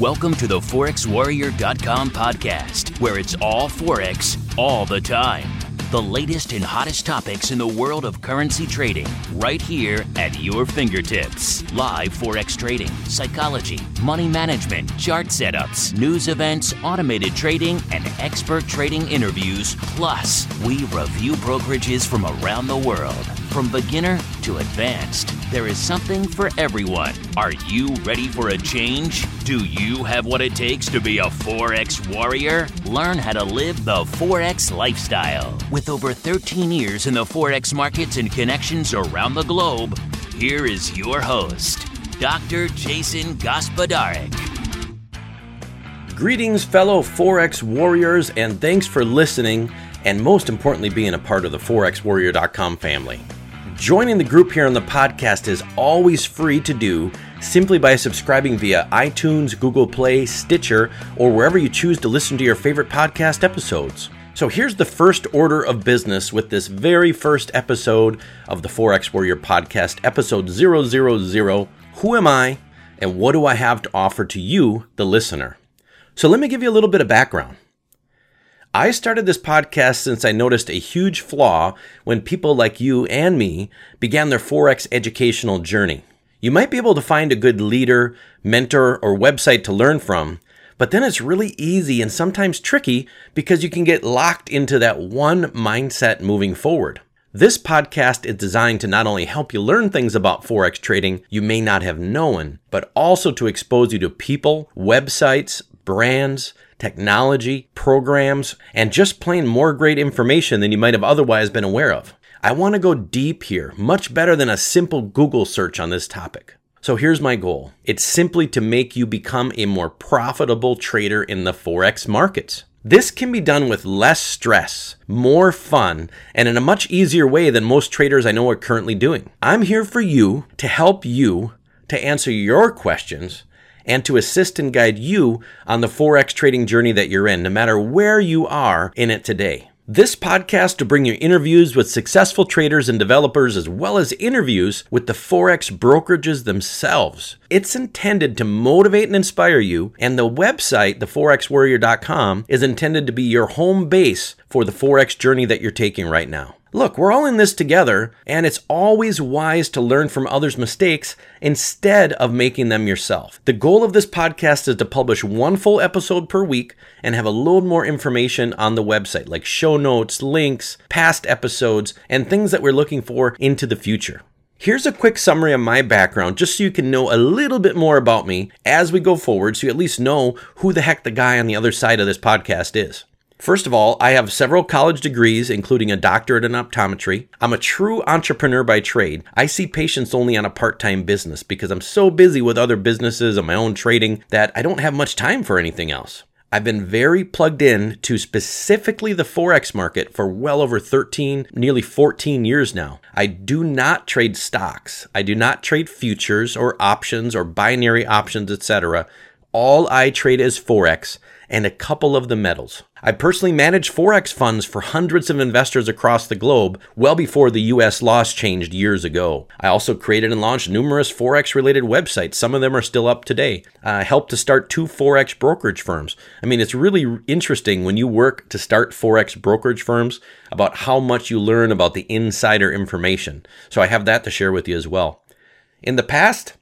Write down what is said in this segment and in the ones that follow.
Welcome to the ForexWarrior.com podcast, where it's all Forex all the time. The latest and hottest topics in the world of currency trading, right here at your fingertips. Live Forex trading, psychology, money management, chart setups, news events, automated trading, and expert trading interviews. Plus, we review brokerages from around the world. From beginner to advanced, there is something for everyone. Are you ready for a change? Do you have what it takes to be a Forex warrior? Learn how to live the Forex lifestyle. With over 13 years in the Forex markets and connections around the globe, here is your host, Dr. Jason Gospodarek. Greetings, fellow Forex warriors, and thanks for listening, and most importantly, being a part of the ForexWarrior.com family. Joining the group here on the podcast is always free to do simply by subscribing via iTunes, Google Play, Stitcher, or wherever you choose to listen to your favorite podcast episodes. So here's the first order of business with this very first episode of the Forex Warrior podcast, episode 000. Who am I and what do I have to offer to you, the listener? So let me give you a little bit of background. I started this podcast since I noticed a huge flaw when people like you and me began their Forex educational journey. You might be able to find a good leader, mentor, or website to learn from, but then it's really easy and sometimes tricky because you can get locked into that one mindset moving forward. This podcast is designed to not only help you learn things about Forex trading you may not have known, but also to expose you to people, websites, brands, technology, programs, and just plain more great information than you might have otherwise been aware of. I want to go deep here, much better than a simple Google search on this topic. So here's my goal it's simply to make you become a more profitable trader in the Forex markets. This can be done with less stress, more fun, and in a much easier way than most traders I know are currently doing. I'm here for you to help you to answer your questions and to assist and guide you on the Forex trading journey that you're in, no matter where you are in it today. This podcast to bring you interviews with successful traders and developers, as well as interviews with the Forex brokerages themselves. It's intended to motivate and inspire you, and the website, theforexwarrior.com, is intended to be your home base for the Forex journey that you're taking right now. Look, we're all in this together, and it's always wise to learn from others' mistakes instead of making them yourself. The goal of this podcast is to publish one full episode per week and have a little more information on the website, like show notes, links, past episodes, and things that we're looking for into the future. Here's a quick summary of my background just so you can know a little bit more about me as we go forward, so you at least know who the heck the guy on the other side of this podcast is. First of all, I have several college degrees, including a doctorate in optometry. I'm a true entrepreneur by trade. I see patients only on a part time business because I'm so busy with other businesses and my own trading that I don't have much time for anything else. I've been very plugged in to specifically the Forex market for well over 13, nearly 14 years now. I do not trade stocks. I do not trade futures or options or binary options, etc. All I trade is Forex and a couple of the metals. I personally managed Forex funds for hundreds of investors across the globe well before the US laws changed years ago. I also created and launched numerous Forex related websites. Some of them are still up today. I helped to start two Forex brokerage firms. I mean, it's really interesting when you work to start Forex brokerage firms about how much you learn about the insider information. So I have that to share with you as well. In the past,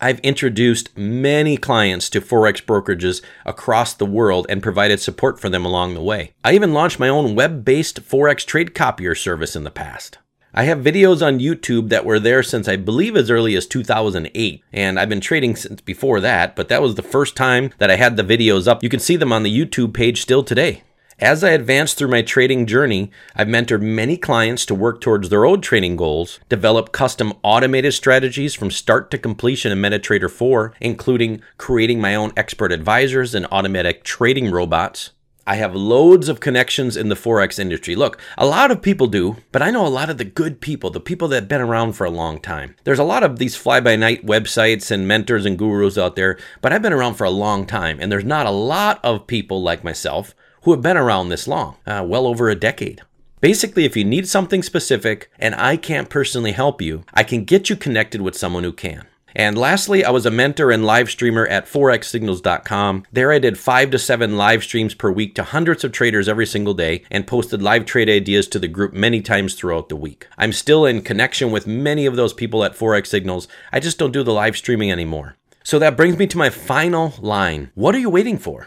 I've introduced many clients to Forex brokerages across the world and provided support for them along the way. I even launched my own web based Forex trade copier service in the past. I have videos on YouTube that were there since I believe as early as 2008, and I've been trading since before that, but that was the first time that I had the videos up. You can see them on the YouTube page still today. As I advance through my trading journey, I've mentored many clients to work towards their own trading goals, develop custom automated strategies from start to completion in MetaTrader 4, including creating my own expert advisors and automatic trading robots. I have loads of connections in the Forex industry. Look, a lot of people do, but I know a lot of the good people, the people that have been around for a long time. There's a lot of these fly by night websites and mentors and gurus out there, but I've been around for a long time, and there's not a lot of people like myself who have been around this long, uh, well over a decade. Basically, if you need something specific and I can't personally help you, I can get you connected with someone who can. And lastly, I was a mentor and live streamer at forexsignals.com. There I did five to seven live streams per week to hundreds of traders every single day and posted live trade ideas to the group many times throughout the week. I'm still in connection with many of those people at Forex Signals. I just don't do the live streaming anymore. So that brings me to my final line. What are you waiting for?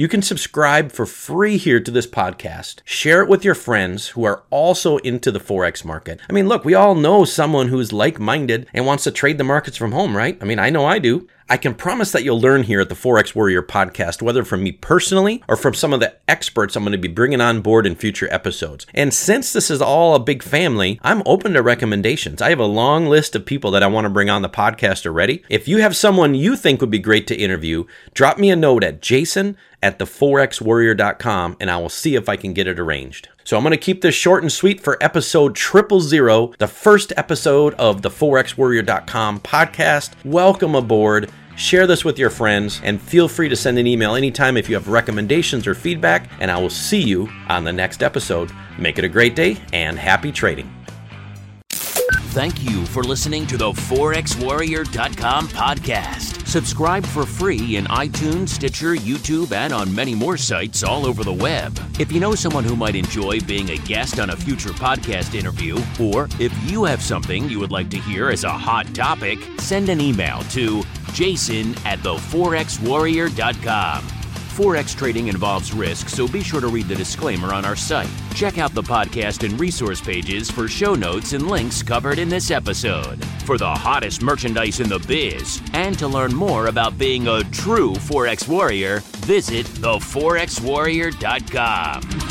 You can subscribe for free here to this podcast. Share it with your friends who are also into the Forex market. I mean, look, we all know someone who's like minded and wants to trade the markets from home, right? I mean, I know I do. I can promise that you'll learn here at the Forex Warrior podcast, whether from me personally or from some of the experts I'm going to be bringing on board in future episodes. And since this is all a big family, I'm open to recommendations. I have a long list of people that I want to bring on the podcast already. If you have someone you think would be great to interview, drop me a note at jason at theforexwarrior.com and I will see if I can get it arranged. So I'm going to keep this short and sweet for episode triple zero, the first episode of the forexwarrior.com podcast. Welcome aboard. Share this with your friends and feel free to send an email anytime if you have recommendations or feedback. And I will see you on the next episode. Make it a great day and happy trading. Thank you for listening to the ForexWarrior.com podcast. Subscribe for free in iTunes, Stitcher, YouTube, and on many more sites all over the web. If you know someone who might enjoy being a guest on a future podcast interview, or if you have something you would like to hear as a hot topic, send an email to jason at theforexwarrior.com. Forex trading involves risk, so be sure to read the disclaimer on our site. Check out the podcast and resource pages for show notes and links covered in this episode. For the hottest merchandise in the biz, and to learn more about being a true Forex warrior, visit theforexwarrior.com.